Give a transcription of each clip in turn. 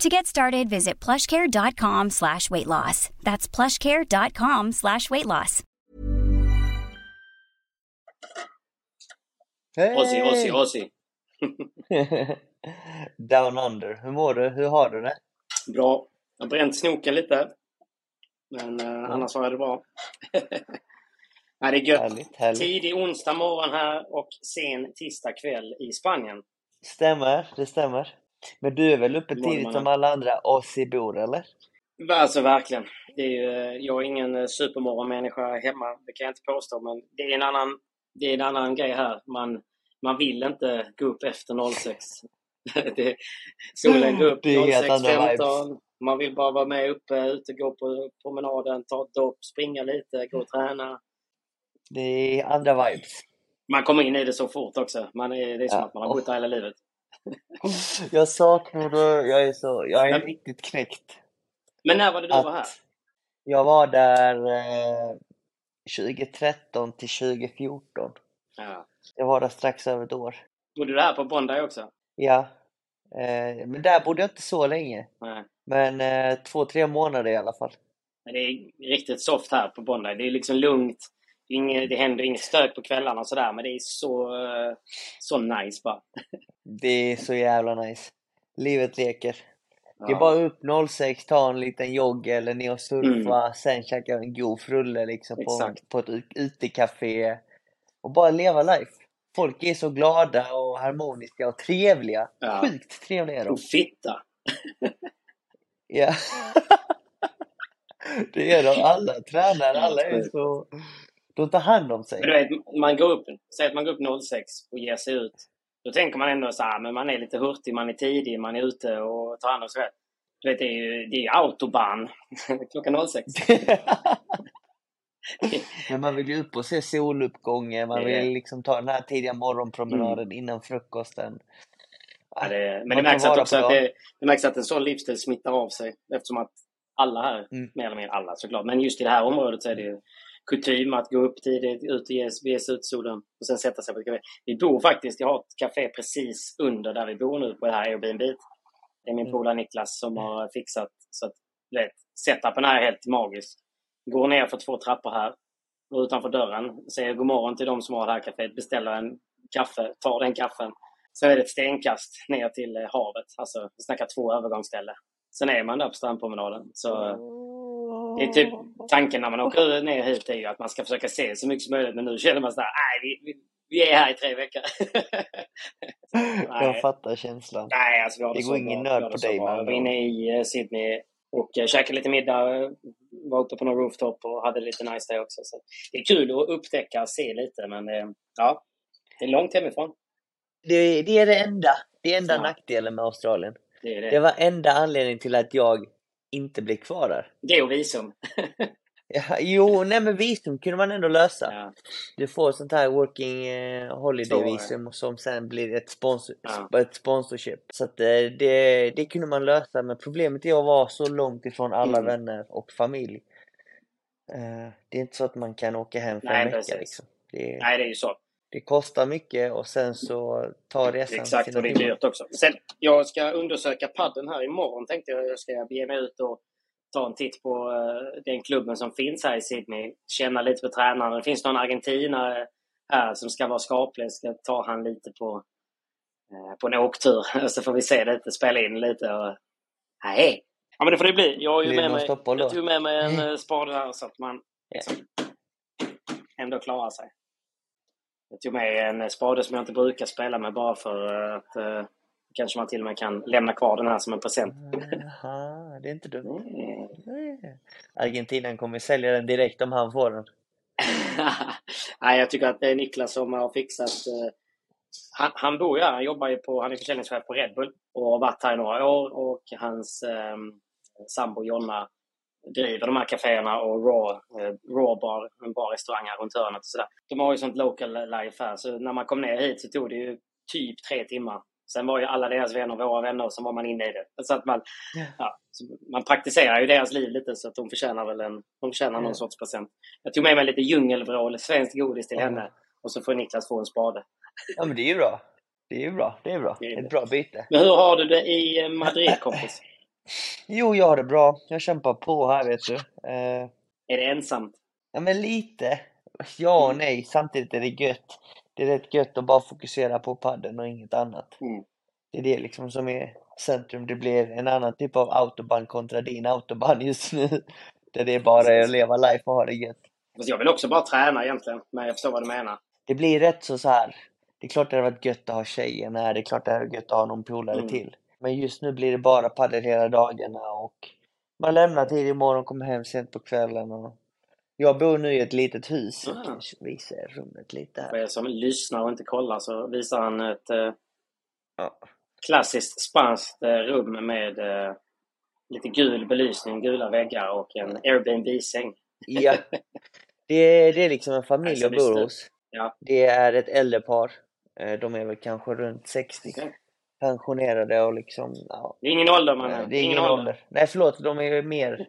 To get started, visit plushcare.com slash weight loss. That's plushcare.com slash weight loss. Ozzy, Ozzy, Ozzy. Down under. Hur mår du? Hur har du det? Bra. Jag har bränt snoken lite. Men eh, annars var det bra. Nej, det är gött. Härligt, härligt. Tidig onsdag morgon här och sen tisdag kväll i Spanien. Stämmer, det stämmer. Men du är väl uppe tidigt som alla andra Ozzy-bor, eller? Alltså verkligen. Det är ju, eh, jag är ingen eh, supermorgonmänniska hemma, det kan jag inte påstå. Men det är en annan, det är en annan grej här. Man, man vill inte gå upp efter 06. det, solen går upp Det är helt andra 06.15. Man vill bara vara med uppe, ute, gå på promenaden, ta ett dopp, springa lite, gå och träna. Det är andra vibes. Man kommer in i det så fort också. Man är, det är som Ja. att man har bott där hela livet. Jag saknar det. Jag är så... Jag är Men- riktigt knäckt. Men när var det du var här? Jag var där eh, 2013 till 2014. Ja. Jag var där strax över ett år. Bodde du här på Bondi också? Ja. Eh, men där bodde jag inte så länge. Nej. Men eh, två, tre månader i alla fall. Men det är riktigt soft här på Bondi. Det är liksom lugnt. Inget, det händer inget stök på kvällarna och sådär, men det är så, eh, så nice bara. Det är så jävla nice. Livet leker. Det är bara upp 06, ta en liten jogg eller ner och surfa, sen käka en god frulle liksom på, Mm. På ett ut- utekafé. Och bara leva life. Folk är så glada och harmoniska och trevliga. Ja. Sjukt trevliga är de. Och fitta! Ja. det är de alla. Tränare, alla är så... De tar hand om sig. Vet, man går upp, säg att man går upp 06 och ger sig ut. Då tänker man ändå så här, men man är lite hurtig, man är tidig, man är ute och tar hand om sig själv. Du vet, det är ju det är autobahn klockan 06. Men man vill ju upp och se soluppgången, man vill liksom ta den här tidiga morgonpromenaden innan frukosten. Ja, det, men det märks, att också att det, det märks att en sån livsstil smittar av sig eftersom att alla här, Mm. mer eller mindre alla såklart, men just i det här området så är det ju kutym att gå upp tidigt, ut och ge, ge sig ut i solen och sen sätta sig på ett café. Vi bor faktiskt, jag har ett café precis under där vi bor nu på det här Airbnb. Det är min Mm. polare Niklas som har fixat så att du vet, setupen här är helt magisk. Går ner för två trappor här, går utanför dörren, säger god morgon till de som har det här kaféet, beställer en kaffe, tar den kaffen. Sen är det ett stenkast ner till havet. Alltså, vi snackar två övergångsställen. Sen är man där på strandpromenaden. Så eh, det är typ tanken när man åker ner hit är ju att man ska försöka se så mycket som möjligt. Men nu känner man sådär, nej, vi, vi, är här i tre veckor. Jag fattar känslan. Nej, alltså vi har det, går ingen nöd på dig, med Jag var inne i eh, Sydney och eh, käkade lite middag. Var uppe på någon rooftop och hade lite nice där också. Så det är kul att upptäcka och se lite, men eh, ja, det är långt hemifrån. Det, det är det enda, det är enda Ja. nackdelen med Australien. Det är det. Det var enda anledningen till att jag inte blev kvar där. Det och visum. Ja, jo, nej men visum kunde man ändå lösa. Ja. Du får sånt här working eh, holiday Så, visum som sen blir ett, sponsor, Ja. ett sponsorship. Så att eh, det, det kunde man lösa men problemet är att vara så långt ifrån alla Mm. vänner och familj. Eh, det är inte så att man kan åka hem för Nej, en vecka liksom. Det är, Nej, det är ju så. Det kostar mycket och sen så tar resan Exakt, sina och det är dyrt också. Sen, jag ska undersöka padden här imorgon tänkte jag. Jag ska bege mig ut och ta en titt på eh, den klubben som finns här i Sydney. Känna lite på tränaren. Det finns någon argentinare här som ska vara skaplig. Ska ta han lite på, eh, på en åktur. Så får vi se lite, spela in lite. Och... Nej. Ja men det får det bli. Jag har ju med mig, jag tog med mig en eh, spade här så att man Ja. ändå klarar sig. Jag tog med en spade som jag inte brukar spela med bara för att eh, kanske man till och med kan lämna kvar den här som en present. Jaha, det är inte dumt. Mm. Nej. Argentinaren kommer sälja den direkt om han får den. Nej, jag tycker att det är Niklas som har fixat... eh, han, han bor ju här. Han jobbar ju på... Han är försäljningschef på Red Bull och har varit här i några år. Och hans eh, sambo Jonna driver de här kaféerna och Raw, eh, Raw bar, en bar restaurang här runt hörnet och sådär. De har ju sånt local life här. Så när man kom ner hit så tog det ju typ tre timmar. Sen var ju alla deras vänner våra vänner så var man inne i det. Så att man, ja, så man praktiserar ju deras liv lite så att de förtjänar väl en, de förtjänar någon Ja. sorts present. Jag tog med mig lite djungelvrål, svenskt godis till Ja. henne. Och så får Niklas få en spade. Ja men det är ju bra. Det är ju bra. Det är bra. Det är Ett bra byte. Men hur har du det i eh, Madrid kompis? Jo, jag har det bra. Jag kämpar på här vet du. Eh, Är det ensamt? ja men lite. Ja och nej. Samtidigt är det gött. Det är rätt gött att bara fokusera på padden och inget annat. Mm. Det är det liksom som är centrum. Det blir en annan typ av autobahn kontra din autobahn just nu. Där det är bara att leva life och ha det gött. Fast jag vill också bara träna egentligen. Men jag förstår vad du menar. Det blir rätt så så här. Det är klart det hade varit gött att ha tjejen här. Det är klart det hade varit gött att ha någon polare Mm. till. Men just nu blir det bara padel hela dagarna och man lämnar tidigt imorgon och kommer hem sent på kvällen. Och jag bor nu i ett litet hus. Jag Ah. kanske visar rummet lite För här. er som lyssnar och inte kollar så visar han ett eh, Ja. klassiskt spanskt eh, rum med eh, lite gul belysning, gula väggar och en Airbnb-säng. Ja. Det är, det är liksom en familj jag bor hos. Ja. Det är ett äldre par. Eh, De är väl kanske runt 60. Okej. Pensionerade och liksom, ja. Det är ingen ålder man det är ingen ålder. Nej förlåt, de är mer...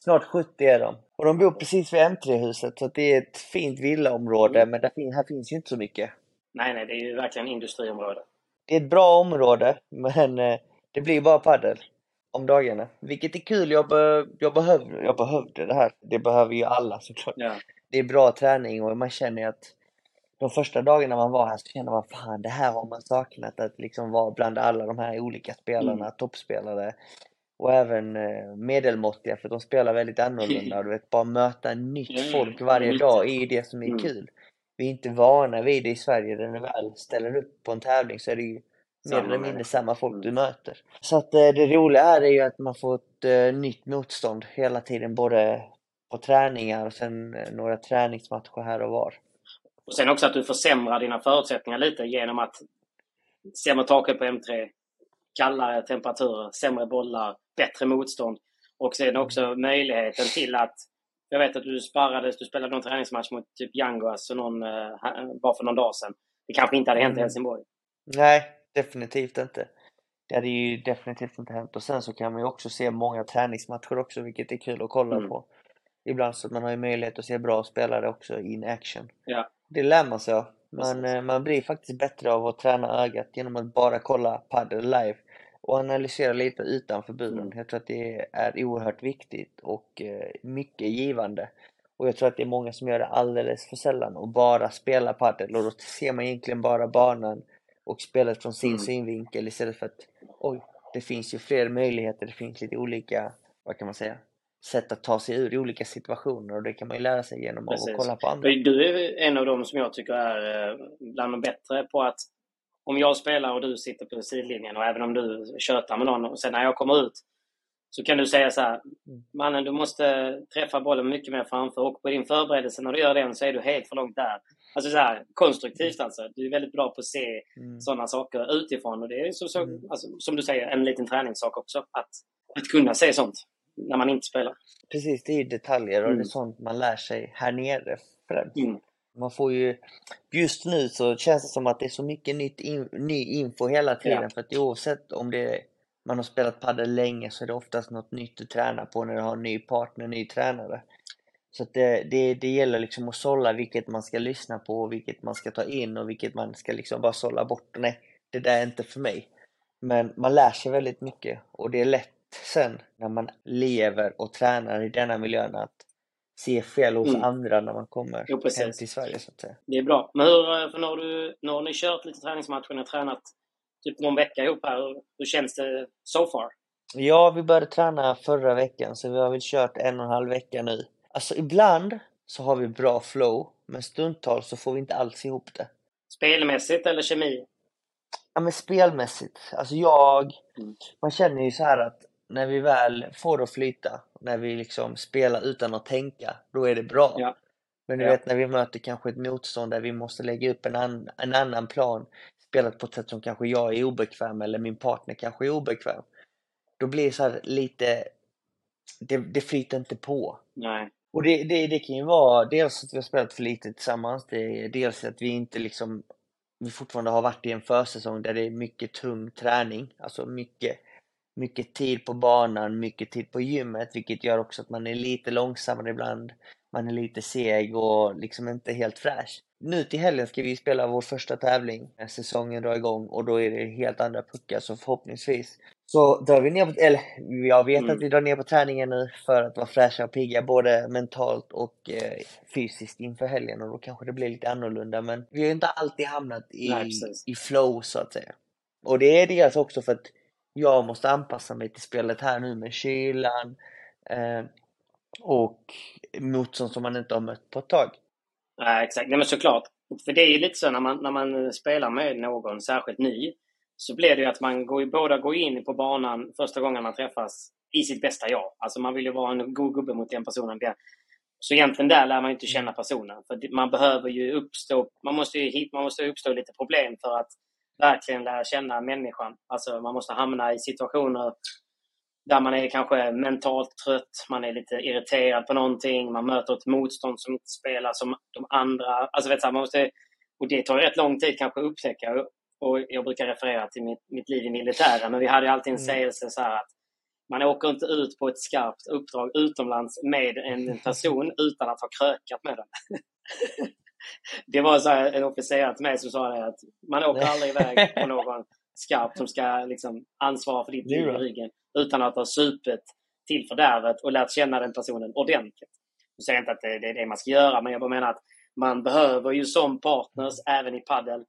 Snart 70 är de. Och de bor precis vid M3-huset så det är ett fint villaområde Mm. men där här finns ju inte så mycket. Nej, nej, det är ju verkligen industriområde. Det är ett bra område men eh, det blir bara paddel om dagarna. Vilket är kul, jag, be, jag, behöver, jag behövde det här. Det behöver ju alla såklart. Ja. Det är bra träning och man känner ju att de första dagarna man var här så kände man fan det här har man saknat att liksom vara bland alla de här olika spelarna, Mm. toppspelare och även eh, medelmåttiga för de spelar väldigt annorlunda. Du vet, bara möta nytt folk varje dag är ju det som är Mm. kul. Vi är inte vana vid det i Sverige där när väl ställer upp på en tävling så är det ju mer eller mindre samma folk Mm. du möter. Så att eh, det roliga är ju att man får ett eh, nytt motstånd hela tiden både på träningar och sen några träningsmatcher här och var. Och sen också att du försämrar dina förutsättningar lite genom att sämre taket på M3, kallare temperaturer, sämre bollar, bättre motstånd. Och sen också möjligheten till att jag vet att du sparrades, du spelade någon träningsmatch mot typ Yanguas och någon, eh, bara för någon dag sedan. Det kanske inte hade hänt i Mm. Helsingborg. Nej, definitivt inte. Det hade ju definitivt inte hänt. Och sen så kan man ju också se många träningsmatcher också, vilket är kul att kolla Mm. på. Ibland så man har ju möjlighet att se bra spelare också in action. Ja. Det lär man sig av. Man, eh, man blir faktiskt bättre av att träna ögat genom att bara kolla padel live och analysera lite utanför buren. Mm. Jag tror att det är oerhört viktigt och eh, mycket givande. Och jag tror att det är många som gör det alldeles för sällan och bara spelar padel och då ser man egentligen bara banan och spelet från sin Mm. synvinkel istället för att oj, det finns ju fler möjligheter, det finns lite olika, vad kan man säga, sätt att ta sig ur i olika situationer och det kan man ju lära sig genom Precis. att kolla på andra. Du är en av dem som jag tycker är eh, bland de bättre på att om jag spelar och du sitter på sidlinjen och även om du tjötar med någon och sen när jag kommer ut så kan du säga så här Mannen du måste träffa bollen mycket mer framför och på din förberedelse när du gör den så är du helt för långt där. Alltså så här, konstruktivt alltså. Du är väldigt bra på att se Mm. sådana saker utifrån och det är så, så, Mm. alltså, som du säger en liten träningssak också. Att, att kunna se sånt när man inte spelar. Precis, det är ju detaljer och det Mm. är sånt man lär sig här nere. Mm. Man får ju, just nu så känns det som att det är så mycket nytt in, ny info hela tiden Ja. för att oavsett om det man har spelat padel länge så är det oftast något nytt du tränar på när du har en ny partner, ny tränare. Så att det, det, det gäller liksom att sålla vilket man ska lyssna på, vilket man ska ta in och vilket man ska liksom bara sålla bort. Nej, det där är inte för mig. Men man lär sig väldigt mycket och det är lätt sen när man lever och tränar i denna miljön att se fel hos Mm. andra när man kommer Jo, hem till Sverige så att säga. Det är bra. Men hur, för nu har, du, nu har ni kört lite träningsmatcher, ni har tränat typ någon vecka ihop här. Hur, hur känns det so far? Ja, vi började träna förra veckan så vi har väl kört en och en halv vecka nu. Alltså ibland så har vi bra flow, men stundtals så får vi inte alls ihop det. Spelmässigt eller kemi? Ja men spelmässigt, alltså jag, Mm. man känner ju så här att när vi väl får det att flyta, när vi liksom spelar utan att tänka, då är det bra. Ja. Men du Ja. vet när vi möter kanske ett motstånd där vi måste lägga upp en, an, en annan plan, spelat på ett sätt som kanske jag är obekväm eller min partner kanske är obekväm. Då blir det så lite, det, det flyter inte på. Nej. Och det, det, det kan ju vara dels att vi har spelat för lite tillsammans, det dels att vi inte liksom vi fortfarande har varit i en försäsong där det är mycket tung träning, alltså mycket, mycket tid på banan, mycket tid på gymmet, vilket gör också att man är lite långsammare ibland, man är lite seg och liksom inte helt fräsch. Nu till helgen ska vi spela vår första tävling säsongen drar igång och då är det helt andra puckar så förhoppningsvis så drar vi ner på, eller jag vet Mm. att vi drar ner på träningen nu för att vara fräscha och pigga både mentalt och eh, fysiskt inför helgen och då kanske det blir lite annorlunda men vi har ju inte alltid hamnat i, Nej, i flow så att säga. Och det är dels också för att jag måste anpassa mig till spelet här nu med kylan eh, och motstånd som man inte har mött på ett tag. Nej, exakt. Nej, men såklart. För det är ju lite så när man, när man eh, spelar med någon, särskilt ny, så blir det ju att man går, båda går in på banan första gången man träffas i sitt bästa jag. Alltså man vill ju vara en god gubbe mot den personen. Så egentligen där lär man ju inte känna personen. För man behöver ju uppstå, man måste ju hit, man måste ju uppstå lite problem för att verkligen lära känna människan. Alltså man måste hamna i situationer där man är kanske mentalt trött, man är lite irriterad på någonting, man möter ett motstånd som inte spelar som de andra. Alltså vet du, man måste, och det tar rätt lång tid kanske att upptäcka. Och jag brukar referera till mitt, mitt liv i militären, men vi hade alltid en Mm. sägelse så här att man åker inte ut på ett skarpt uppdrag utomlands med en person utan att ha krökat med den. det var så här en officer till mig som sa det att man åker aldrig iväg på någon skarp som ska liksom ansvara för ditt liv i ryggen utan att ha supit till fördärvet och lärt känna den personen ordentligt. Jag säger inte att det, det är det man ska göra, men jag bara menar att man behöver ju som partners, även i paddel,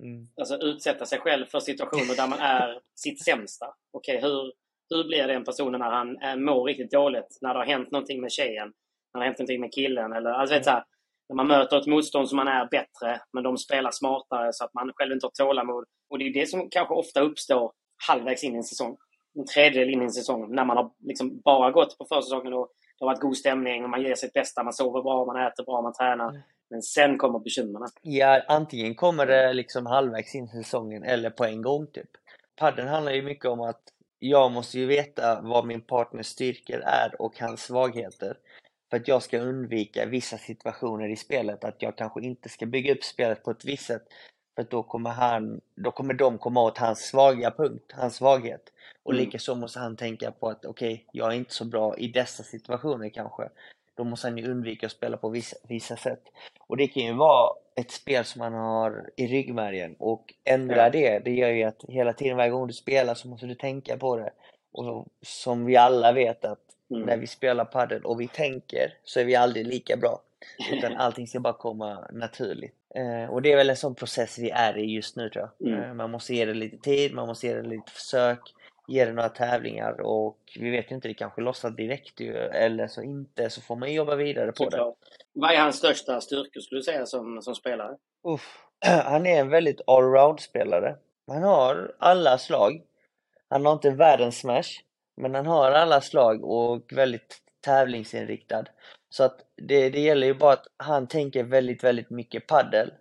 Mm. alltså utsätta sig själv för situationer där man är sitt sämsta. Okej, hur, hur blir den personen när han är, mår riktigt dåligt? När det har hänt någonting med tjejen? När det har hänt någonting med killen? Eller, alltså, vet, så här, när man möter ett motstånd som man är bättre, men de spelar smartare så att man själv inte har tålamod. Och det är det som kanske ofta uppstår halvvägs in i en säsong. En tredjedel in i en säsong. När man har liksom bara gått på försäsongen och det har varit god stämning och man ger sitt bästa. Man sover bra, man äter bra, man tränar. Mm. Men sen kommer bekymren. Ja, antingen kommer det liksom halvvägs in i säsongen eller på en gång typ. Padden handlar ju mycket om att jag måste ju veta vad min partners styrkor är och hans svagheter. För att jag ska undvika vissa situationer i spelet, att jag kanske inte ska bygga upp spelet på ett visst sätt. För att då kommer, han, då kommer de komma åt hans svaga punkt, hans svaghet. Och Mm. likaså måste han tänka på att okej, jag är inte så bra i dessa situationer kanske. Då måste han ju undvika att spela på vissa, vissa sätt. Och det kan ju vara ett spel som man har i ryggmärgen och ändra Ja. det, det gör ju att hela tiden varje gång du spelar så måste du tänka på det. Och som vi alla vet att Mm. när vi spelar padel och vi tänker så är vi aldrig lika bra. Utan allting ska bara komma naturligt. Eh, och det är väl en sån process vi är i just nu tror jag. Mm. Eh, man måste ge det lite tid, man måste ge det lite försök, ge det några tävlingar och vi vet ju inte, det kanske lossar direkt ju, eller så inte, så får man jobba vidare på det. Såklart. Vad är hans största styrkor skulle du säga som, som spelare? Uff. Han är en väldigt allround-spelare. Han har alla slag. Han har inte världens smash, men han har alla slag och väldigt tävlingsinriktad. Så att det, det gäller ju bara att han tänker väldigt, väldigt mycket paddel.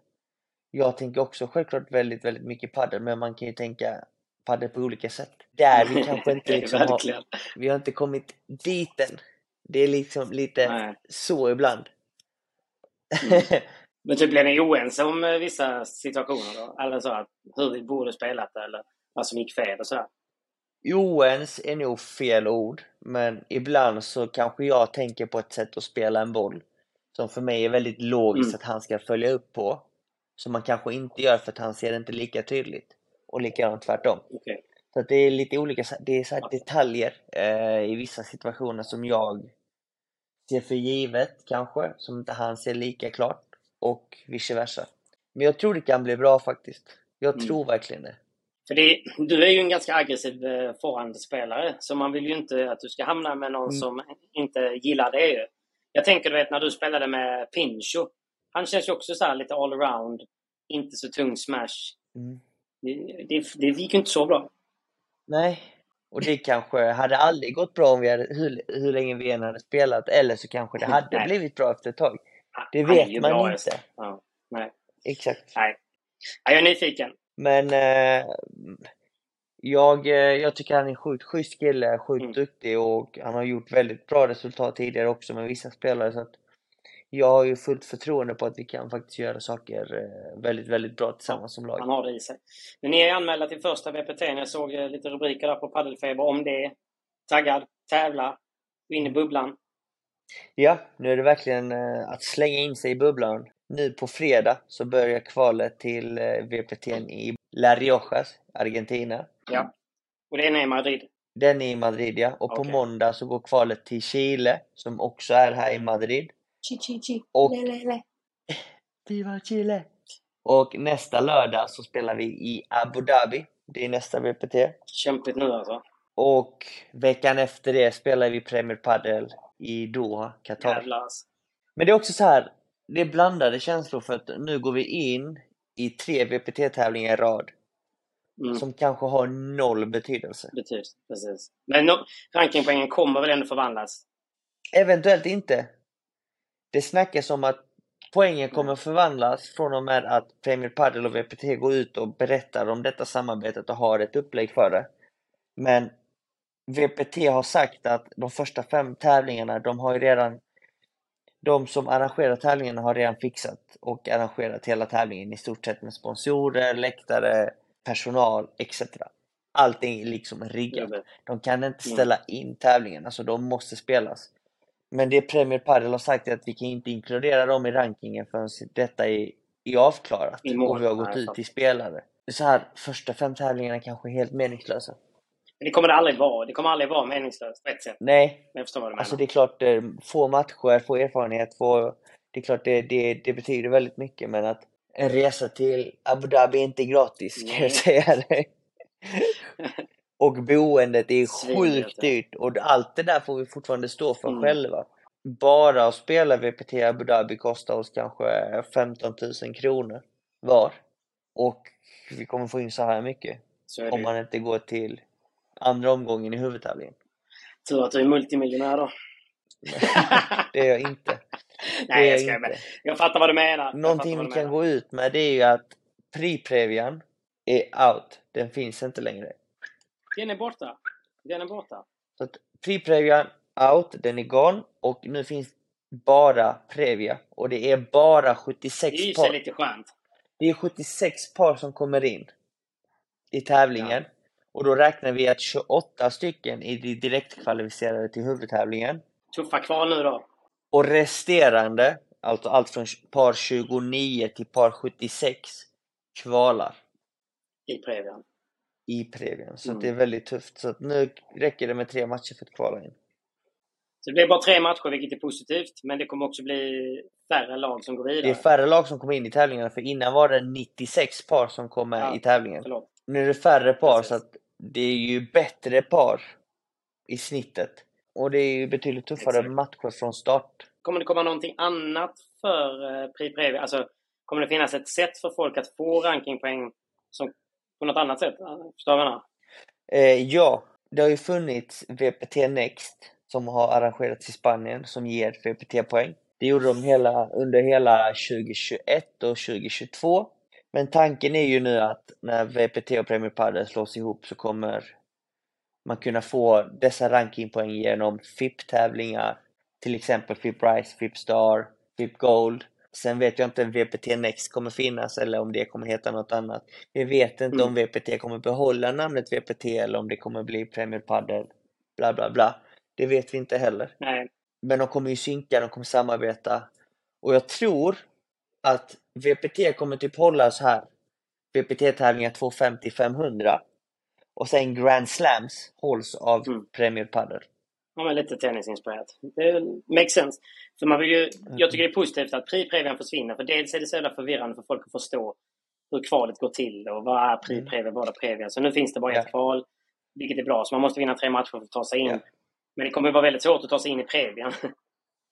Jag tänker också självklart väldigt, väldigt mycket paddel, men man kan ju tänka paddel på olika sätt. Där vi kanske inte liksom har, vi har inte kommit dit än. Det är liksom lite Nej. så ibland. Mm. Men typ blev ni oense om eh, vissa situationer då? Eller så att hur vi borde spelat eller vad som gick fel och sådär? Oens är nog fel ord, men ibland så kanske jag tänker på ett sätt att spela en boll som för mig är väldigt logiskt Mm. att han ska följa upp på. Som man kanske inte gör för att han ser det inte lika tydligt. Och likadant tvärtom. Okej. Så att det är lite olika, det är så detaljer eh, i vissa situationer som jag ser för givet kanske, som inte han ser lika klart och vice versa. Men jag tror det kan bli bra faktiskt. Jag Mm. tror verkligen det. För det, du är ju en ganska aggressiv eh, så man vill ju inte att du ska hamna med någon Mm. som inte gillar det. Ju. Jag tänker du vet när du spelade med Pincho. Han känns ju också så här lite allround, inte så tung smash. Mm. Det, det, det gick ju inte så bra. Nej, och det kanske hade aldrig gått bra om vi hade, hur, hur länge vi än hade spelat, eller så kanske det hade Nej. blivit bra efter ett tag. Det vet man inte. Ja, nej. Exakt. nej. Ja, jag är nyfiken. Men eh, jag, eh, jag tycker han är en sjukt schysst kille, sjukt Mm. duktig och han har gjort väldigt bra resultat tidigare också med vissa spelare. Så att jag har ju fullt förtroende på att vi kan faktiskt göra saker eh, väldigt, väldigt bra tillsammans som Han lag. har det i sig. Men ni är anmälda till första VPT. Jag såg eh, lite rubriker där på Paddelfeber om det. Taggad, tävla, in i bubblan. Ja, nu är det verkligen att slänga in sig i bubblan. Nu på fredag så börjar kvalet till eh, VPT i La Riojas, Argentina. Ja. Och det är i Madrid. Den är i Madrid ja, och på Okej. måndag så går kvalet till Chile som också är här i Madrid. Chi, chi, chi. Och- Le, le, le. Viva Chile! Och nästa lördag så spelar vi i Abu Dhabi. Det är nästa VPT. Kämpigt nu alltså. Och veckan efter det spelar vi Premier Padel i Doha, Qatar. Jävlar alltså. Men det är också så här, det är blandade känslor för att nu går vi in i tre VPT-tävlingar i rad Mm. som kanske har noll betydelse. Betyder, precis. Men no, rankingpoängen kommer väl ändå förvandlas? Eventuellt inte. Det snackas om att poängen kommer förvandlas från och med att Premier Padel och VPT går ut och berättar om detta samarbetet och har ett upplägg för det. Men VPT har sagt att de första fem tävlingarna, de har ju redan de som arrangerar tävlingarna har redan fixat och arrangerat hela tävlingen i stort sett med sponsorer, läktare, personal etc. Allting är liksom riggat. De kan inte Mm. ställa in tävlingarna, så de måste spelas. Men det Premier Padel har sagt är att vi kan inte inkludera dem i rankingen förrän detta är, är avklarat och vi har gått ut till spelare. Så här, första fem tävlingarna kanske är helt meningslösa. Men det kommer det aldrig vara. Det kommer aldrig vara meningslöst på ett sätt. Nej, Men jag förstår vad du menar. alltså det är klart, eh, få matcher, få erfarenhet, få... Det är klart det, det, det betyder väldigt mycket men att en resa till Abu Dhabi är inte gratis kan Nej. jag säga dig. Och boendet är sjukt ja. dyrt och allt det där får vi fortfarande stå för Mm. själva. Bara att spela VPT Abu Dhabi kostar oss kanske 15 000 kronor var. Och vi kommer få in så här mycket Så om man inte går till andra omgången i huvudtävlingen. Tur att du är multimiljonär då. Det är jag inte. Det Nej, är jag skojar. Men jag fattar vad du menar. Jag Någonting vi kan gå ut med det är ju att Priprevian är out. Den finns inte längre. Den är borta. Den är borta. Så att Priprevian out, den är gone och nu finns bara Previa och det är bara Det 76 är ju så par. lite skönt. Det är 76 par som kommer in i tävlingen och då räknar vi att 28 stycken är direktkvalificerade till huvudtävlingen Tuffa kval nu då. och resterande, alltså allt från par 29 till par 76 kvalar. I Previan. i Previan. Så Mm. det är väldigt tufft. Så att nu räcker det med tre matcher för att kvala in. Så det blir bara tre matcher, vilket är positivt. Men det kommer också bli färre lag som går vidare. Det är färre lag som kommer in i tävlingarna för innan var det 96 par som kom med Ja, i tävlingen. Förlåt. Nu är det färre par Precis. så att det är ju bättre par i snittet. Och det är ju betydligt tuffare Exakt. matcher från start. Kommer det komma någonting annat för eh, Pri Previ? Alltså, kommer det finnas ett sätt för folk att få rankingpoäng som, på något annat sätt? Förstår du vad? Eh, ja, det har ju funnits VPT Next som har arrangerats i Spanien som ger VPT-poäng. Det gjorde de hela, under hela 2021 och 2022. Men tanken är ju nu att när VPT och Premier Padel slås ihop så kommer man kunna få dessa rankingpoäng genom FIP-tävlingar. Till exempel FIP Rise, FIP Star, FIP Gold. Sen vet jag inte om VPT Next kommer finnas eller om det kommer heta något annat. Vi vet inte Mm. om VPT kommer behålla namnet VPT eller om det kommer bli Premier Padel. Bla bla bla. Det vet vi inte heller. Nej. Men de kommer ju synka, de kommer samarbeta. Och jag tror att VPT kommer typ hålla så här. VPT-tävlingar 250-500 och sen Grand Slams hålls av Mm. Premier Padel. Ja, men lite tennisinspirerat. Det makes sense. För man vill ju, jag tycker det är positivt att Pri-Previan försvinner. För dels är det så jävla förvirrande för folk att förstå hur kvalet går till och vad är Pri-Previan, vad är Previan. Så nu finns det bara Ja. ett kval, vilket är bra. Så man måste vinna tre matcher för att ta sig in. Ja. Men det kommer att vara väldigt svårt att ta sig in i Previan.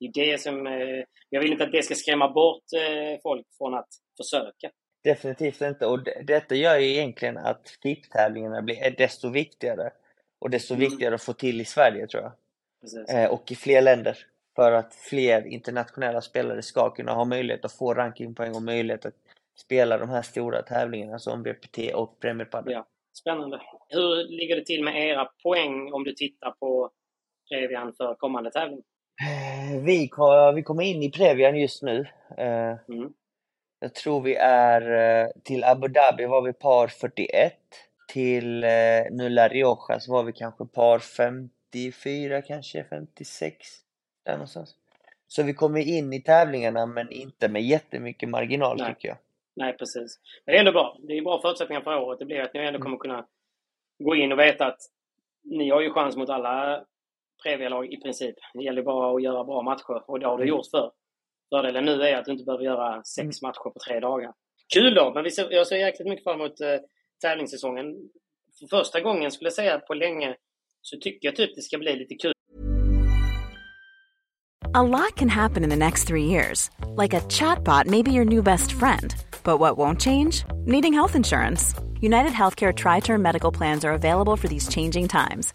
Det är det som... eh, Jag vill inte att det ska skrämma bort eh, folk från att försöka. Definitivt inte. Och det, detta gör ju egentligen att FIP-tävlingarna blir är desto viktigare. Och desto Mm. viktigare att få till i Sverige tror jag. Eh, och i fler länder. För att fler internationella spelare ska kunna ha möjlighet att få rankingpoäng och möjlighet att spela de här stora tävlingarna som VPT och Premier Padel. Ja. Spännande. Hur ligger det till med era poäng om du tittar på Previan för kommande tävling? Eh, Vi, vi kommer in i Previan just nu. Eh, Mm. Jag tror vi är eh, till Abu Dhabi var vi par 41. Till eh, nu La Rioja så var vi kanske par 54 kanske, 56. Där någonstans. Så vi kommer in i tävlingarna men inte med jättemycket marginal Nej. tycker jag. Nej, precis. Men det är ändå bra. Det är bra förutsättningar för året. Det blir att ni ändå kommer kunna gå in och veta att ni har ju chans mot alla Previa-lag i princip. Det gäller bara att göra bra matcher och det har du gjort för. Fördelen nu är att du inte behöver göra sex matcher på tre dagar. Kul då! Men vi ser, jag ser jäkligt mycket fram emot eh, tävlingssäsongen. För första gången skulle jag säga på länge så tycker jag typ det ska bli lite kul A lot can happen in the next three years. Like a chatbot may be your new best friend. But what won't change? Needing health insurance. United Healthcare Tri Term Medical Plans are available for these changing times.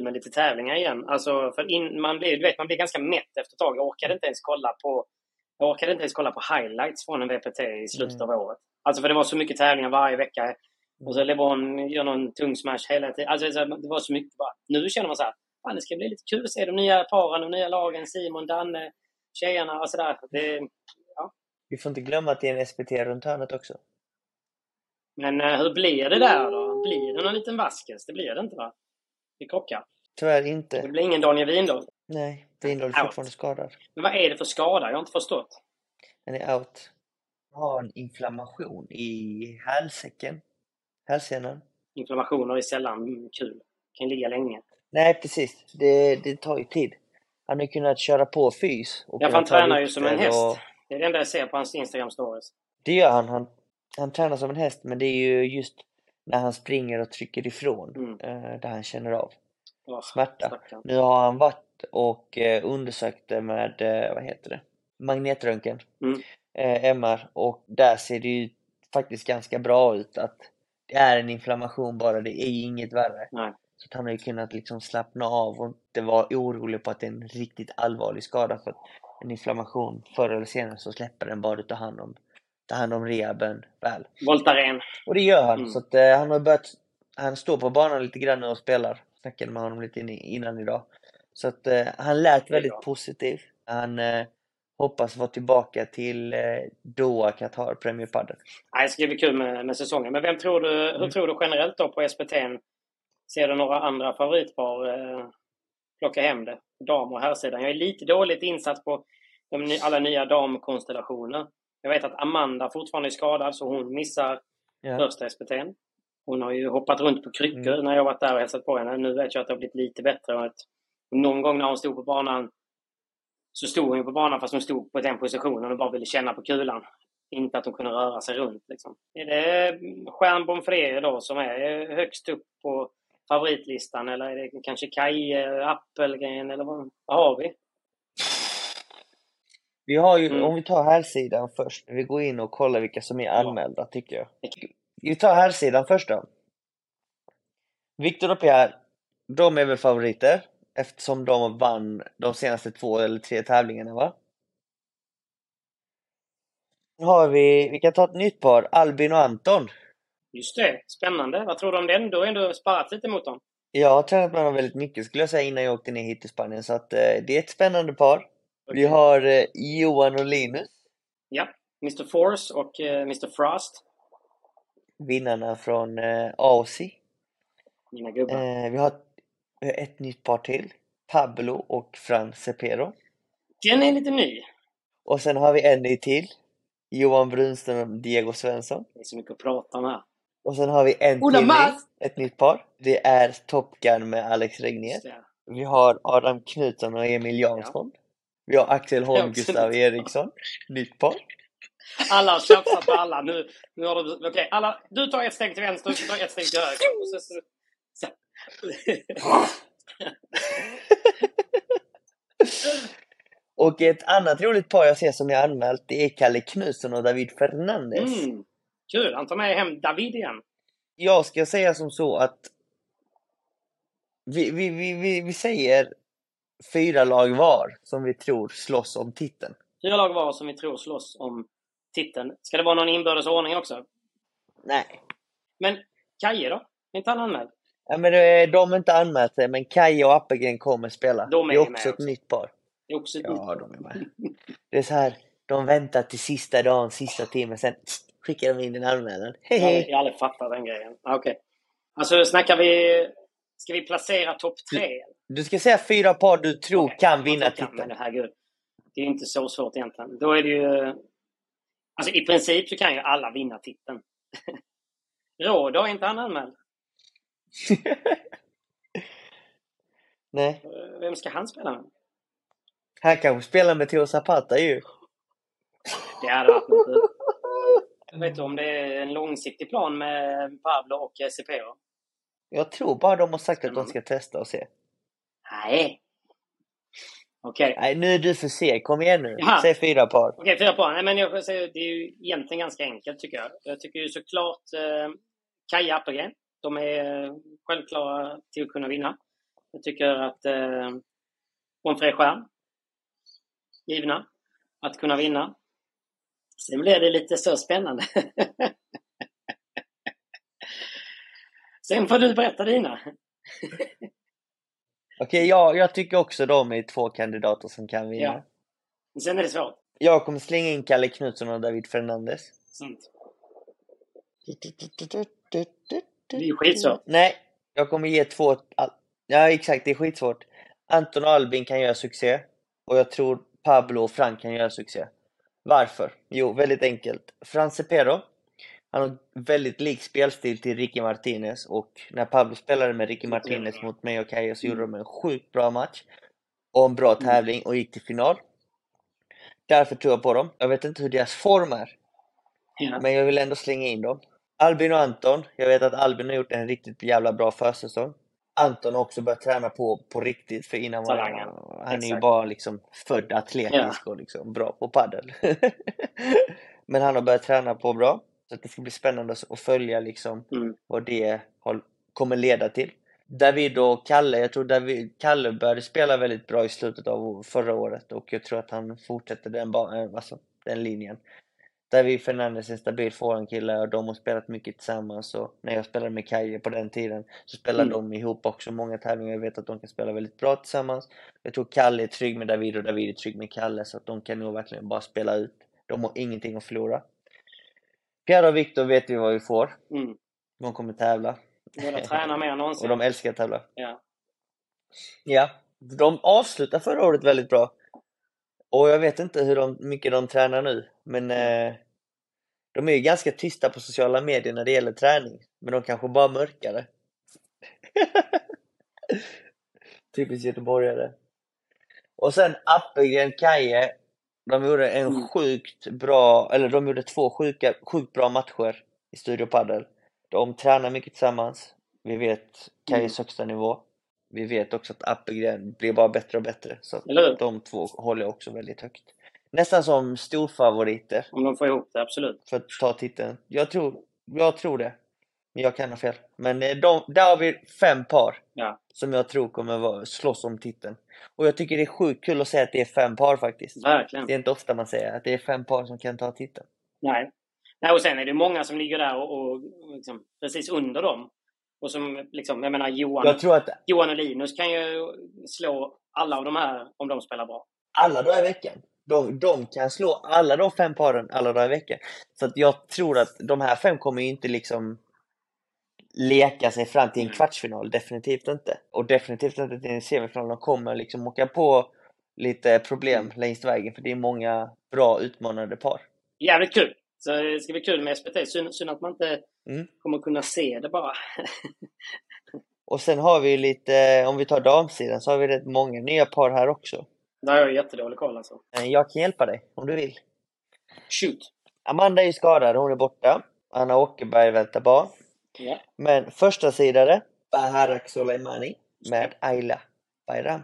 Med lite tävlingar igen. Alltså, för in, man, blir, du vet, man blir ganska mätt efter ett tag. Jag orkade inte ens kolla på, jag orkade inte ens kolla på highlights från en VPT i slutet av året. Alltså för det var så mycket tävlingar varje vecka. Och så LeBron gör någon tung smash hela tiden. Alltså så- det var så mycket bara. Nu känner man så här, fan det ska bli lite kul att se de nya paren, de nya lagen, Simon, Danne, tjejerna och sådär. Det, Vi får inte glömma att det är en SPT runt hörnet också. Men eh, hur blir det där då? Blir det någon liten vaskes? Det blir det inte va? Det krockar. Tyvärr Det inte. blir ingen Daniel Windahl. Nej, Windahl är Out. fortfarande skadad. Men vad är det för skada? Jag har inte förstått. Den är out. Har en inflammation i hälsäcken. Hälsenan. Inflammationer är sällan kul. Kan ligga länge. Nej, precis. Det, det tar ju tid. Han har ju kunnat köra på fys. Och Ja, han tränar ju som en häst. och- Det är det enda jag ser på hans Instagram stories. Det gör han. han. Han tränar som en häst, men det är ju just när han springer och trycker ifrån Mm. eh, där han känner av Åh, smärta. stackarn. Nu har han varit och eh, undersökt det med, eh, vad heter det, magnetröntgen, Mm. MR, och där ser det ju faktiskt ganska bra ut att det är en inflammation bara, det är inget värre. Nej. Så han har ju kunnat liksom slappna av och inte vara orolig på att det är en riktigt allvarlig skada för att en inflammation förr eller senare så släpper den bara du tar hand om, tar hand om rehaben väl. Voltaren. Och det gör han. Mm. Så att, eh, han har börjat, han står på banan lite grann nu och spelar. Snackade med honom lite in, innan idag. Så att eh, han lät väldigt positiv. Han eh, hoppas vara tillbaka till eh, Doha, Qatar, Premier Padel. Det ska bli kul med, med säsongen. Men vem tror du, hur Mm. tror du generellt då på SPT? Ser du några andra favoritpar eh, plocka hem det? Dam och herrsidan. Jag är lite dåligt insatt på de, alla nya damkonstellationer. Jag vet att Amanda fortfarande är skadad så hon missar Ja. första SPT. hon har ju hoppat runt på kryckor Mm. när jag varit där och hälsat på henne. Nu vet jag att det har blivit lite bättre. Och att någon gång när hon stod på banan så stod hon ju på banan fast hon stod på den positionen och bara ville känna på kulan. Inte att hon kunde röra sig runt. Liksom. Är det Stjärn Bonfré då som är högst upp på favoritlistan eller är det kanske Kaje, Appelgren eller vad, vad har vi? Vi har ju, Mm. om vi tar här sidan först, vi går in och kollar vilka som är anmälda tycker jag. Vi tar här sidan först då. Viktor och Pierre, de är väl favoriter eftersom de vann de senaste två eller tre tävlingarna va? Nu har vi, vi kan ta ett nytt par, Albin och Anton. Just det, spännande. Vad tror du om den? Du har ändå sparat lite mot dem. Jag har tränat med dem väldigt mycket skulle jag säga innan jag åkte ner hit till Spanien så att eh, det är ett spännande par. Vi har eh, Johan och Linus, Ja, Mr Force och eh, Mr Frost. vinnarna från eh, Aussie. Mina gubbar. Eh, vi har vi har ett nytt par till. Pablo och Fran Cepero. Den är lite ny. Och sen har vi en ny till. Johan Brunström och Diego Svensson. Det är så mycket att prata om här. Och sen har vi en Una till ny, ett nytt par. Det är Top Gun med Alex Regnér. Vi har Adam Knutsson och Emil Jansson. Vi har Axel Holm. Gustav Eriksson. Nytt par. Alla har tjafsat på alla. Nu, nu har du... Okej, alla. Du tar ett steg till vänster, du tar ett steg till höger. Och så, så, så. Och ett annat roligt par jag ser som är anmält, det är Kalle Knutsson och David Fernandes. Mm. Kul, han tar med hem David igen. Jag ska säga som så att vi, vi, vi, vi, vi säger fyra lag var som vi tror slåss om titeln. Fyra lag var som vi tror slåss om titeln. Ska det vara någon inbördes ordning också? Nej. Men Kaje då? Är inte han anmäld? Ja, men det- de har inte anmält sig, men Kaja och Appelgren kommer spela. De är det är också ett också. nytt par. Det är också ett Ja, nytt- de är med. Det är så här, de väntar till sista dagen, sista timmen, sen skickar de in en anmälan. Aldrig- Hehe. jag har aldrig fattat den grejen. Okej. Alltså, snackar vi... Ska vi placera topp tre? Du ska säga fyra par du tror Okej, kan vinna tror kan, Men titeln. herregud. Det är inte så svårt egentligen. Då är det ju... Alltså i princip så kan ju alla vinna titeln. Rådå, är inte han anmäld? Nej, Vem ska han spela med? han kanske spelar med Theo Zapata ju. Det hade varit något. Jag vet du om det är en långsiktig plan med Pablo och Cepero? Jag tror bara de har sagt att de ska testa och se. Nej. Okej. Nej, nu är du för seg. Kom igen nu. Jaha. Säg fyra par. Okej, fyra poäng. Nej, men jag säga, det är ju egentligen ganska enkelt tycker jag. Jag tycker ju såklart eh, Kaja Appelgren. De är eh, självklara till att kunna vinna. Jag tycker att eh, Bonfré Stjärn, givna att kunna vinna. Sen blir det lite så spännande. Sen får du berätta dina. Okej, jag, jag tycker också de är två kandidater som kan vinna. Ja. Sen är det svårt. Jag kommer slänga in Kalle Knutsson och David Fernandes. Sant. Det är ju skitsvårt. Nej, jag kommer ge två... Ja, exakt. Det är skitsvårt. Anton och Albin kan göra succé. Och jag tror Pablo och Frank kan göra succé. Varför? Jo, väldigt enkelt. Fran Cepero, han har väldigt lik spelstil till Ricky Martinez och när Pablo spelade med Ricky Martinez mot mig och Kaja så gjorde de en sjukt bra match och en bra tävling och gick till final. Därför tror jag på dem. Jag vet inte hur deras form är, Ja. men jag vill ändå slänga in dem. Albin och Anton. Jag vet att Albin har gjort en riktigt jävla bra försäsong. Anton har också börjat träna på, på riktigt för innan var Talangen. han är ju bara liksom född atletisk och liksom bra på paddel. Men han har börjat träna på bra. Så det ska bli spännande att följa liksom Mm. vad det kommer leda till. David och Kalle, jag tror David, Kalle började spela väldigt bra i slutet av förra året och jag tror att han fortsätter den, eh, alltså, den linjen. David Fernandes är en stabil forehandkille och de har spelat mycket tillsammans och när jag spelade med Kaje på den tiden så spelade Mm. de ihop också många tävlingar. Jag vet att de kan spela väldigt bra tillsammans. Jag tror Kalle är trygg med David och David är trygg med Kalle så att de kan nog verkligen bara spela ut. De har ingenting att förlora. Pierre och Viktor vet vi vad vi får. Mm. De kommer tävla. Båda tränar mer än Och någonsin. de älskar att tävla. Ja. Ja, de avslutade förra året väldigt bra. Och jag vet inte hur de, mycket de tränar nu, men eh, de är ju ganska tysta på sociala medier när det gäller träning, men de kanske bara mörkare. Typiskt göteborgare. Och sen Appelgren, Kaje. De gjorde en Mm. sjukt bra, eller de gjorde två sjuka, sjukt bra matcher i Studio Padel. De tränar mycket tillsammans. Vi vet Kajes högsta nivå. Vi vet också att Appelgren blir bara bättre och bättre. Så de två håller också väldigt högt. Nästan som storfavoriter Om de får ihop det, absolut. för att ta titeln. Jag tror, jag tror det. Men jag kan ha fel. Men eh, de, där har vi fem par Ja, som jag tror kommer vara, slåss om titeln. Och jag tycker det är sjukt kul att säga att det är fem par faktiskt. verkligen. Det är inte ofta man säger att det är fem par som kan ta titeln. Nej. Nej, och sen är det många som ligger där och, och liksom, precis under dem. Och som, liksom, jag menar Johan, Jag tror att Johan och Linus kan ju slå alla av de här om de spelar bra. alla dagar i veckan, de, de kan slå alla de fem paren alla dagar i veckan. Så att jag tror att de här fem kommer ju inte liksom leka sig fram till en Mm. kvartsfinal, definitivt inte. Och definitivt inte till en semifinal. De kommer liksom åka på lite problem Mm. längs vägen för det är många bra utmanande par. Jävligt kul! Så det ska bli kul med SPT. Synd, synd att man inte Mm. kommer kunna se det bara. Och sen har vi lite, om vi tar damsidan, så har vi rätt många nya par här också. Där har jag jättedålig koll alltså. Eh, Jag kan hjälpa dig om du vill. Shoot! Amanda är ju skadad, hon är borta. Anna Åkerberg väntar barn. Ja. Men första sidare Baharak Soleimani med Ayla Bayram.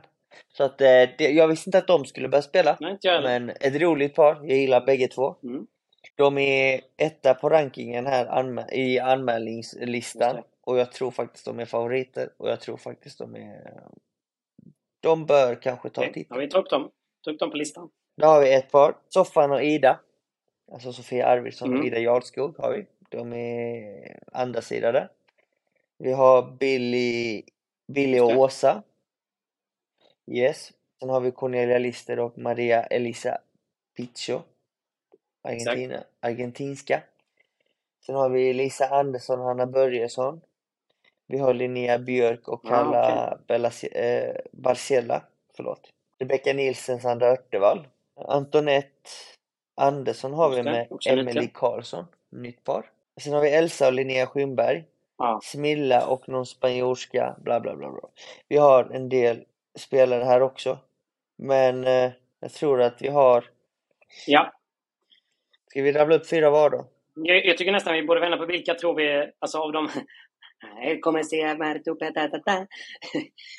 Så att eh, det, jag visste inte att de skulle börja spela. Nej. Men ett roligt par, jag gillar bägge två. Mm. De är etta på rankingen här anmä- i anmälningslistan. Och jag tror faktiskt de är favoriter. Och jag tror faktiskt de är... De bör kanske ta Okej, titeln. Har vi tagit upp dem? Tagit upp dem på listan? Då har vi ett par. Soffan och Ida. Alltså Sofia Arvidsson och Mm. Ida Jarlskog har vi. De är andra sidade. Vi har Billy, Billy och. Åsa. Yes. Sen har vi Cornelia Lister och Maria Elisa Piccio. Argentina, argentinska. Sen har vi Lisa Andersson och Hanna Börjesson. Vi har Linnea Björk och Ah, Carla Bellas- eh, Barcella. Förlåt. Rebecka Nilsen, Sandra Örtevall. Antonette Andersson har vi med Emelie. Karlsson. Nytt par. Sen har vi Elsa och Linnea Skymberg. Ja. Smilla och någon spanjorska. Bla bla bla. bla. Vi har en del spelare här också. Men eh, jag tror att vi har... ja. Ska vi rabbla upp fyra var då? Jag, jag tycker nästan vi borde vända på vilka tror vi, alltså av dem... Kommer se Marto.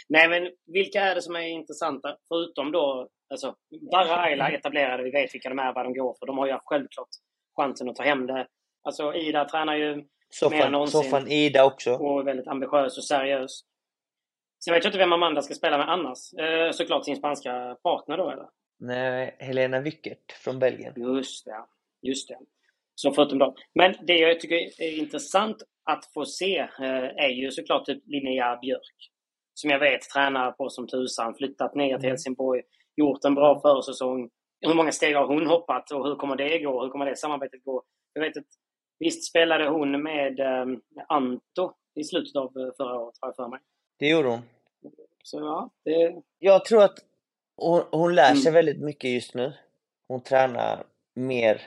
Nej, men vilka är det som är intressanta? Förutom då, alltså, Darra Ayla etablerade, vi vet vilka de är, vad de går för. De har ju självklart chansen att ta hem det. Alltså, Ida tränar ju Mer än Soffan, någonsin. soffan Ida också. och är väldigt ambitiös och seriös. Sen vet jag inte vem Amanda ska spela med annars. Eh, såklart sin spanska partner då, eller? Nej, Helena Wickert från Belgien. Just det. Just det. Så förutom dem. Men det jag tycker är intressant att få se eh, är ju såklart typ Linnea Björk. Som jag vet tränar på som tusan, flyttat ner till Mm. Helsingborg, gjort en bra försäsong. Hur många steg har hon hoppat och hur kommer det gå? Hur kommer det samarbetet gå? Jag vet att visst spelade hon med eh, Anto i slutet av eh, förra året, har jag för mig. Det gjorde hon. Så ja, det... Jag tror att hon, hon lär sig Mm. väldigt mycket just nu. Hon tränar mer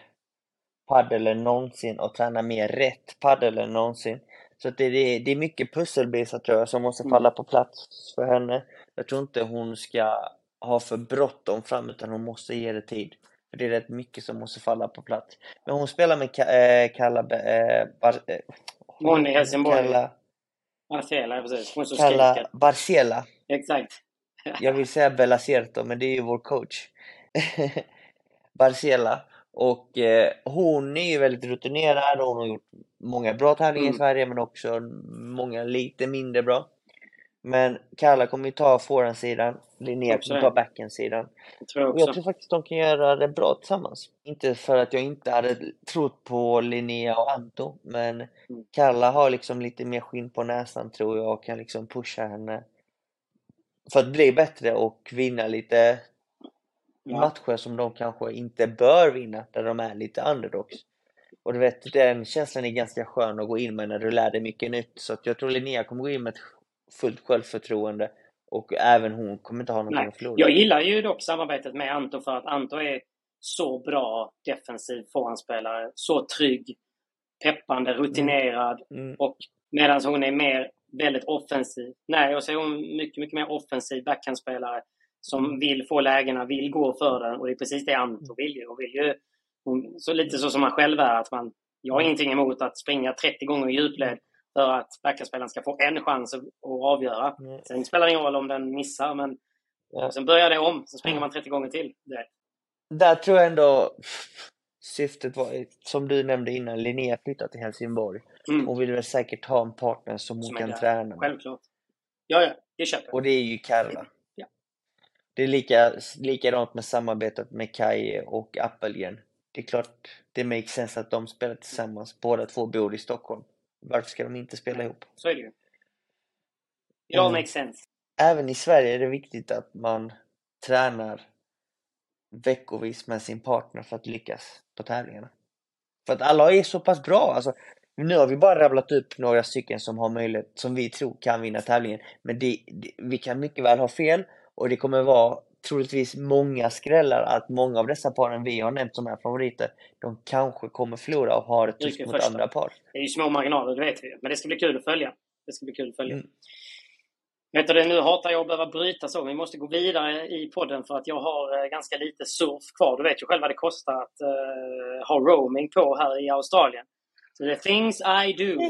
paddel än någonsin och tränar mer rätt paddel än någonsin. Så det, det, det är mycket pusselbitar tror jag som måste Mm. falla på plats för henne. Jag tror inte hon ska ha för bråttom fram utan hon måste ge det tid. För det är rätt mycket som måste falla på plats. Men hon spelar med Ka- eh, Kalla... Eh, Bar, eh, Hon i Helsingborg. Kalla, ja, precis. Hon som Kalla skriker. Barciela. Exakt. Jag vill säga Bella Cierto, men det är ju vår coach. Barcela. Och eh, hon är ju väldigt rutinerad och hon har gjort många bra tävlingar Mm. i Sverige men också många lite mindre bra. Men Kalla kommer ju ta forehandsidan, Backhandsidan. Det tror jag jag tror faktiskt de kan göra det bra tillsammans. Inte för att jag inte hade trott på Linnea och Anto, men Mm. Kalla har liksom lite mer skinn på näsan tror jag och kan liksom pusha henne för att bli bättre och vinna lite Ja. matcher som de kanske inte bör vinna, där de är lite underdogs. Och du vet, den känslan är ganska skön att gå in med när du lär dig mycket nytt. Så att jag tror Linnea kommer gå in med ett fullt självförtroende och även hon kommer inte ha någonting Nej. att förlora. Jag gillar ju dock samarbetet med Anto för att Anto är så bra defensiv forehandspelare. Så trygg, peppande, rutinerad. Mm. Och medan hon är mer väldigt offensiv. Nej, så är hon mycket, mycket mer offensiv backhandspelare som Mm. vill få lägena, vill gå för den. Och det är precis det Anto vill ju. Hon vill ju hon, så lite så som man själv är. Att man, jag har ingenting emot att springa 30 gånger i djupled för att backhandspelaren ska få en chans att, att avgöra. Nej. Sen spelar det ingen roll om den missar, men Ja. sen börjar det om. Så springer man 30 gånger till. Det. Där tror jag ändå syftet var, som du nämnde innan, Linnea flyttar till Helsingborg. Mm. Hon vill väl säkert ha en partner som hon Som kan träna med. Självklart. Ja, ja, det köper jag. Och det är ju Karla. Ja. Det är lika, likadant med samarbetet med Kai och Appelgren. Det är klart det makes sense att de spelar tillsammans. Båda två bor i Stockholm. Varför ska de inte spela ihop? Så är det ju. It all Mm. makes sense. Även i Sverige är det viktigt att man tränar veckovis med sin partner för att lyckas på tävlingarna. För att alla är så pass bra. Alltså, nu har vi bara rabblat upp några stycken som har möjlighet, som vi tror kan vinna tävlingen. Men det, det, vi kan mycket väl ha fel och det kommer vara troligtvis många skrällar att många av dessa paren vi har nämnt som är favoriter, de kanske kommer förlora och ha det tufft Ryker mot första. andra par. Det är ju små marginaler, det vet vi. Men det ska bli kul att följa. Det ska bli kul att följa. Mm. Vet du det, nu hatar jag att behöva bryta så. Vi måste gå vidare i podden för att jag har eh, ganska lite surf kvar. Du vet ju själv vad det kostar att eh, ha roaming på här i Australien. Så the things I do.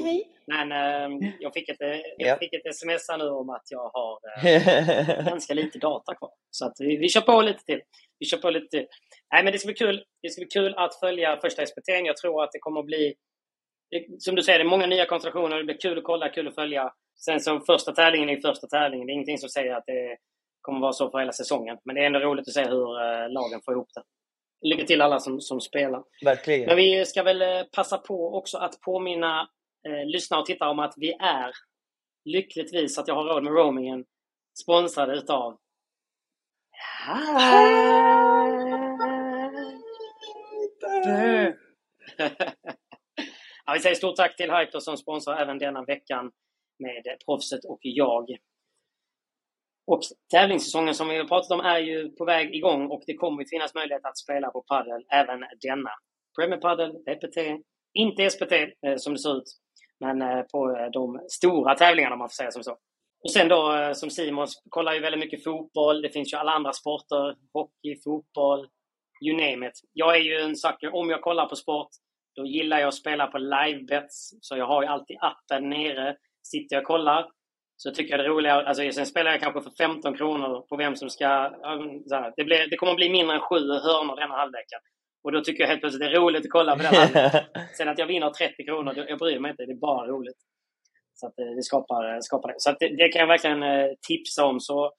Men eh, jag, fick ett, eh, Ja. jag fick ett sms här nu om att jag har eh, ganska lite data kvar. Så att vi, vi kör på lite till. Vi kör på lite till. Nej, men det ska bli kul. Det ska bli kul att följa första SPT. Jag tror att det kommer att bli, som du säger, det är många nya konstellationer. Det blir kul att kolla, kul att följa. Sen så första tävlingen är första tävlingen. Det är ingenting som säger att det kommer vara så för hela säsongen. Men det är ändå roligt att se hur eh, lagen får ihop det. Lycka till alla som, som spelar. Verkligen. Men vi ska väl eh, passa på också att påminna eh, lyssnare och tittare om att vi är lyckligtvis, att jag har råd med roamingen, sponsrade utav ja, vi säger stort tack till Hyper som sponsrar även denna veckan med Proffset och jag. Och tävlingssäsongen som vi har pratat om är ju på väg igång och det kommer att finnas möjlighet att spela på padel även denna. Premier Padel, EPT, inte SPT eh, som det ser ut, men eh, på eh, de stora tävlingarna om man får säga som så. Och sen då eh, som Simon kollar ju väldigt mycket fotboll. Det finns ju alla andra sporter. Hockey, fotboll, you name it. Jag är ju en sucker. Om jag kollar på sport, då gillar jag att spela på livebets. Så jag har ju alltid appen nere. Sitter jag och kollar så tycker jag det är roligare. Alltså, sen spelar jag kanske för 15 kronor på vem som ska... Det, blir, det kommer att bli mindre än sju hörnor denna halvleken. Och då tycker jag helt plötsligt det är roligt att kolla på den. Sen att jag vinner 30 kronor, jag bryr mig inte. Det är bara roligt. Så att eh, det skapar, skapar det. Så att det, det kan jag verkligen eh, tipsa om. Så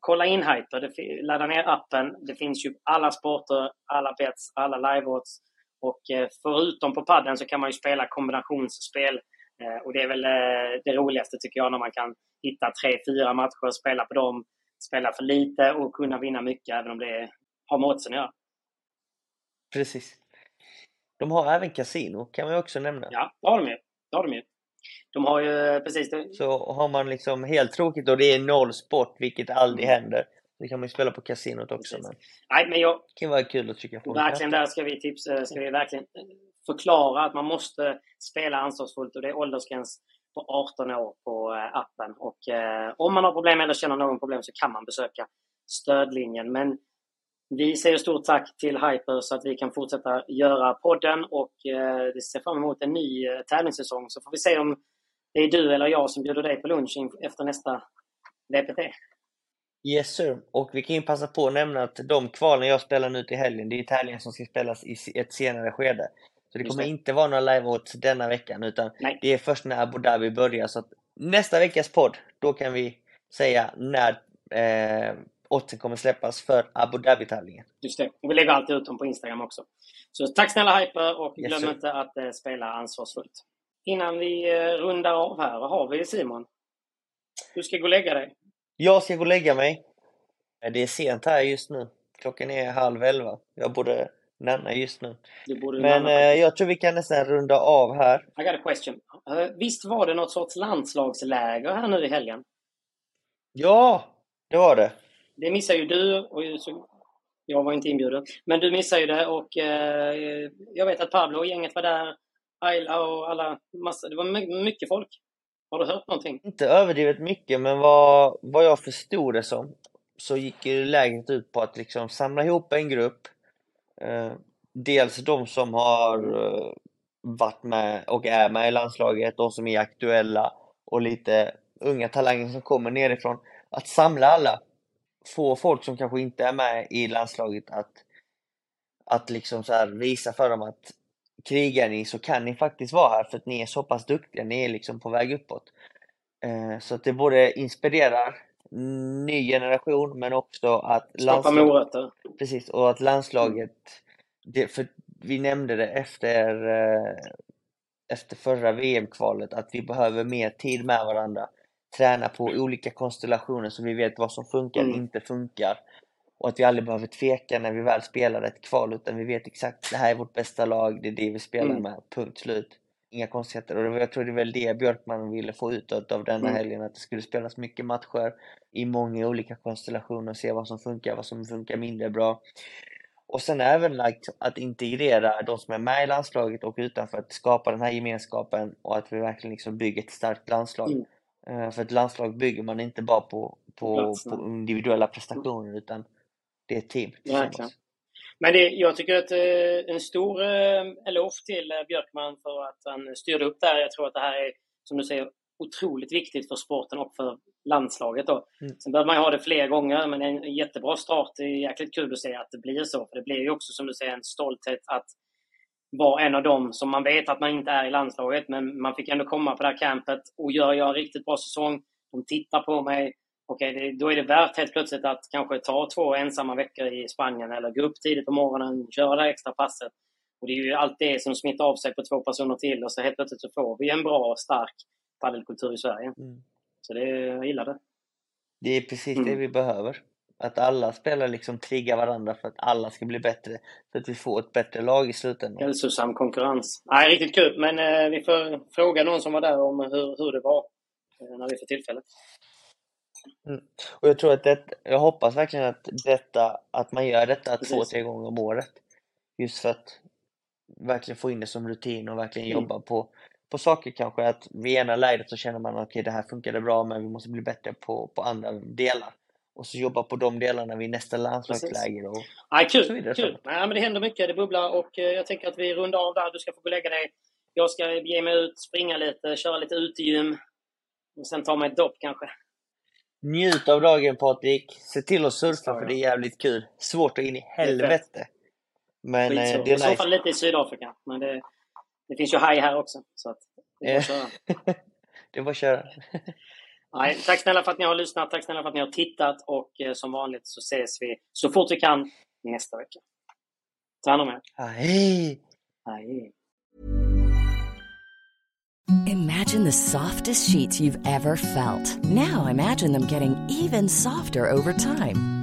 kolla in Hyper. Det, ladda ner appen. Det finns ju alla sporter, alla bets, alla live-odds. Och eh, förutom på padden så kan man ju spela kombinationsspel. Eh, och det är väl eh, det roligaste tycker jag när man kan hitta tre, fyra matcher, spela på dem, spela för lite och kunna vinna mycket även om det har med oddsen att göra. Precis. De har även kasino, kan man också nämna. Ja, det har de ju. Det har de ju. De har ju eh, precis det. Så har man liksom helt tråkigt och det är noll sport, vilket aldrig Mm. händer, då kan man ju spela på kasinot också. Precis. Men Nej, men jag, det kan vara kul att trycka på en Verkligen, där ska vi, tipsa, ska vi verkligen eh, förklara att man måste spela ansvarsfullt och det är åldersgräns på 18 år på eh, appen. Och eh, om man har problem eller känner någon problem så kan man besöka stödlinjen. Men vi säger stort tack till Hyper så att vi kan fortsätta göra podden och eh, vi ser fram emot en ny eh, tävlingssäsong. Så får vi se om det är du eller jag som bjuder dig på lunch efter nästa VPT. Yes sir. Och vi kan ju passa på att nämna att de kvalen jag spelar nu till helgen, det är tävlingar som ska spelas i ett senare skede. Så det kommer det. inte vara några live denna veckan utan Nej. det är först när Abu Dhabi börjar. Så nästa veckas podd, då kan vi säga när eh, oddsen kommer släppas för Abu Dhabi-tävlingen. Just det. Och vi lägger alltid ut dem på Instagram också. Så tack snälla Hyper och Yes, glöm sir. inte att eh, spela ansvarsfullt. Innan vi eh, rundar av här, vad har vi Simon? Du ska gå och lägga dig. Jag ska gå och lägga mig. Eh, Det är sent här just nu. Klockan är halv elva. Jag borde nanna just nu. Men eh, jag tror vi kan nästan runda av här. I got a question. Visst var det något sorts landslagsläger här nu i helgen? Ja, det var det. Det missar ju du och så jag var inte inbjuden. Men du missade ju det och eh, jag vet att Pablo och gänget var där. Ayla och alla. Massa, det var mycket folk. Har du hört någonting? Inte överdrivet mycket, men vad, vad jag förstod det som så gick ju läget ut på att liksom samla ihop en grupp. Eh, dels de som har eh, varit med och är med i landslaget, de som är aktuella och lite unga talanger som kommer nerifrån. Att samla alla, få folk som kanske inte är med i landslaget att, att liksom så visa för dem att krigar ni så kan ni faktiskt vara här för att ni är så pass duktiga, ni är liksom på väg uppåt. Eh, så att det både inspirerar ny generation men också att morötter. Precis, och att landslaget, det, för vi nämnde det efter, eh, efter förra VM-kvalet, att vi behöver mer tid med varandra. Träna på olika konstellationer så vi vet vad som funkar och mm. inte funkar. Och att vi aldrig behöver tveka när vi väl spelar ett kval utan vi vet exakt det här är vårt bästa lag, det är det vi spelar mm. med, punkt slut. Inga konstigheter. Och jag tror det är väl det Björkman ville få ut av denna mm. helgen, att det skulle spelas mycket matcher i många olika konstellationer och se vad som funkar, vad som funkar mindre bra. Och sen även att integrera de som är med i landslaget och utanför, att skapa den här gemenskapen och att vi verkligen liksom bygger ett starkt landslag. Mm. Uh, för ett landslag bygger man inte bara på, på, på individuella prestationer utan det är ett team tillsammans. Men det, jag tycker att eh, en stor eh, eloge till eh, Björkman för att han styrde upp det här. Jag tror att det här är, som du säger, otroligt viktigt för sporten och för landslaget. Då. Mm. Sen behöver man ha det fler gånger, men en jättebra start. Det är jäkligt kul att se att det blir så. För det blir ju också, som du säger, en stolthet att vara en av dem som man vet att man inte är i landslaget, men man fick ändå komma på det här campet och gör jag en riktigt bra säsong, de tittar på mig, okej, okay, då är det värt helt plötsligt att kanske ta två ensamma veckor i Spanien eller gå upp tidigt på morgonen, köra det extra passet. Och det är ju allt det som smittar av sig på två personer till och så helt plötsligt så får vi en bra och stark padelkultur i Sverige. Mm. Så det, jag gillar det. Det är precis mm. det vi behöver. Att alla spelare liksom triggar varandra för att alla ska bli bättre. Så att vi får ett bättre lag i slutändan. Hälsosam konkurrens. Nej, riktigt kul. Men eh, vi får fråga någon som var där om hur, hur det var eh, när vi får tillfället. Mm. Och jag tror att det, jag hoppas verkligen att detta, att man gör detta Precis. två, tre gånger om året. Just för att verkligen få in det som rutin och verkligen mm. jobba på, på saker kanske. Att vid ena läget så känner man att okay, det här funkade bra men vi måste bli bättre på, på andra delar. Och så jobba på de delarna vid nästa landslagsläger. Och, Aj, kul! Så vidare, kul. Nej, men det händer mycket, det bubblar och eh, jag tänker att vi rundar av där. Du ska få gå och lägga dig. Jag ska ge mig ut, springa lite, köra lite utegym. Och sen ta mig ett dopp kanske. Njut av dagen Patrik. Se till att surfa för det är jävligt kul. Svårt att in i helvete. Men eh, det är nice. I så fall lite i Sydafrika. Men det, det finns ju haj här också. Så att det är bara att köra. det är bara att köra. Nej, tack snälla för att ni har lyssnat. Tack snälla för att ni har tittat. Och eh, som vanligt så ses vi så fort vi kan nästa vecka. Ta hand om er. Hej! Hej. Imagine the softest sheets you've ever felt. Now imagine them getting even softer over time.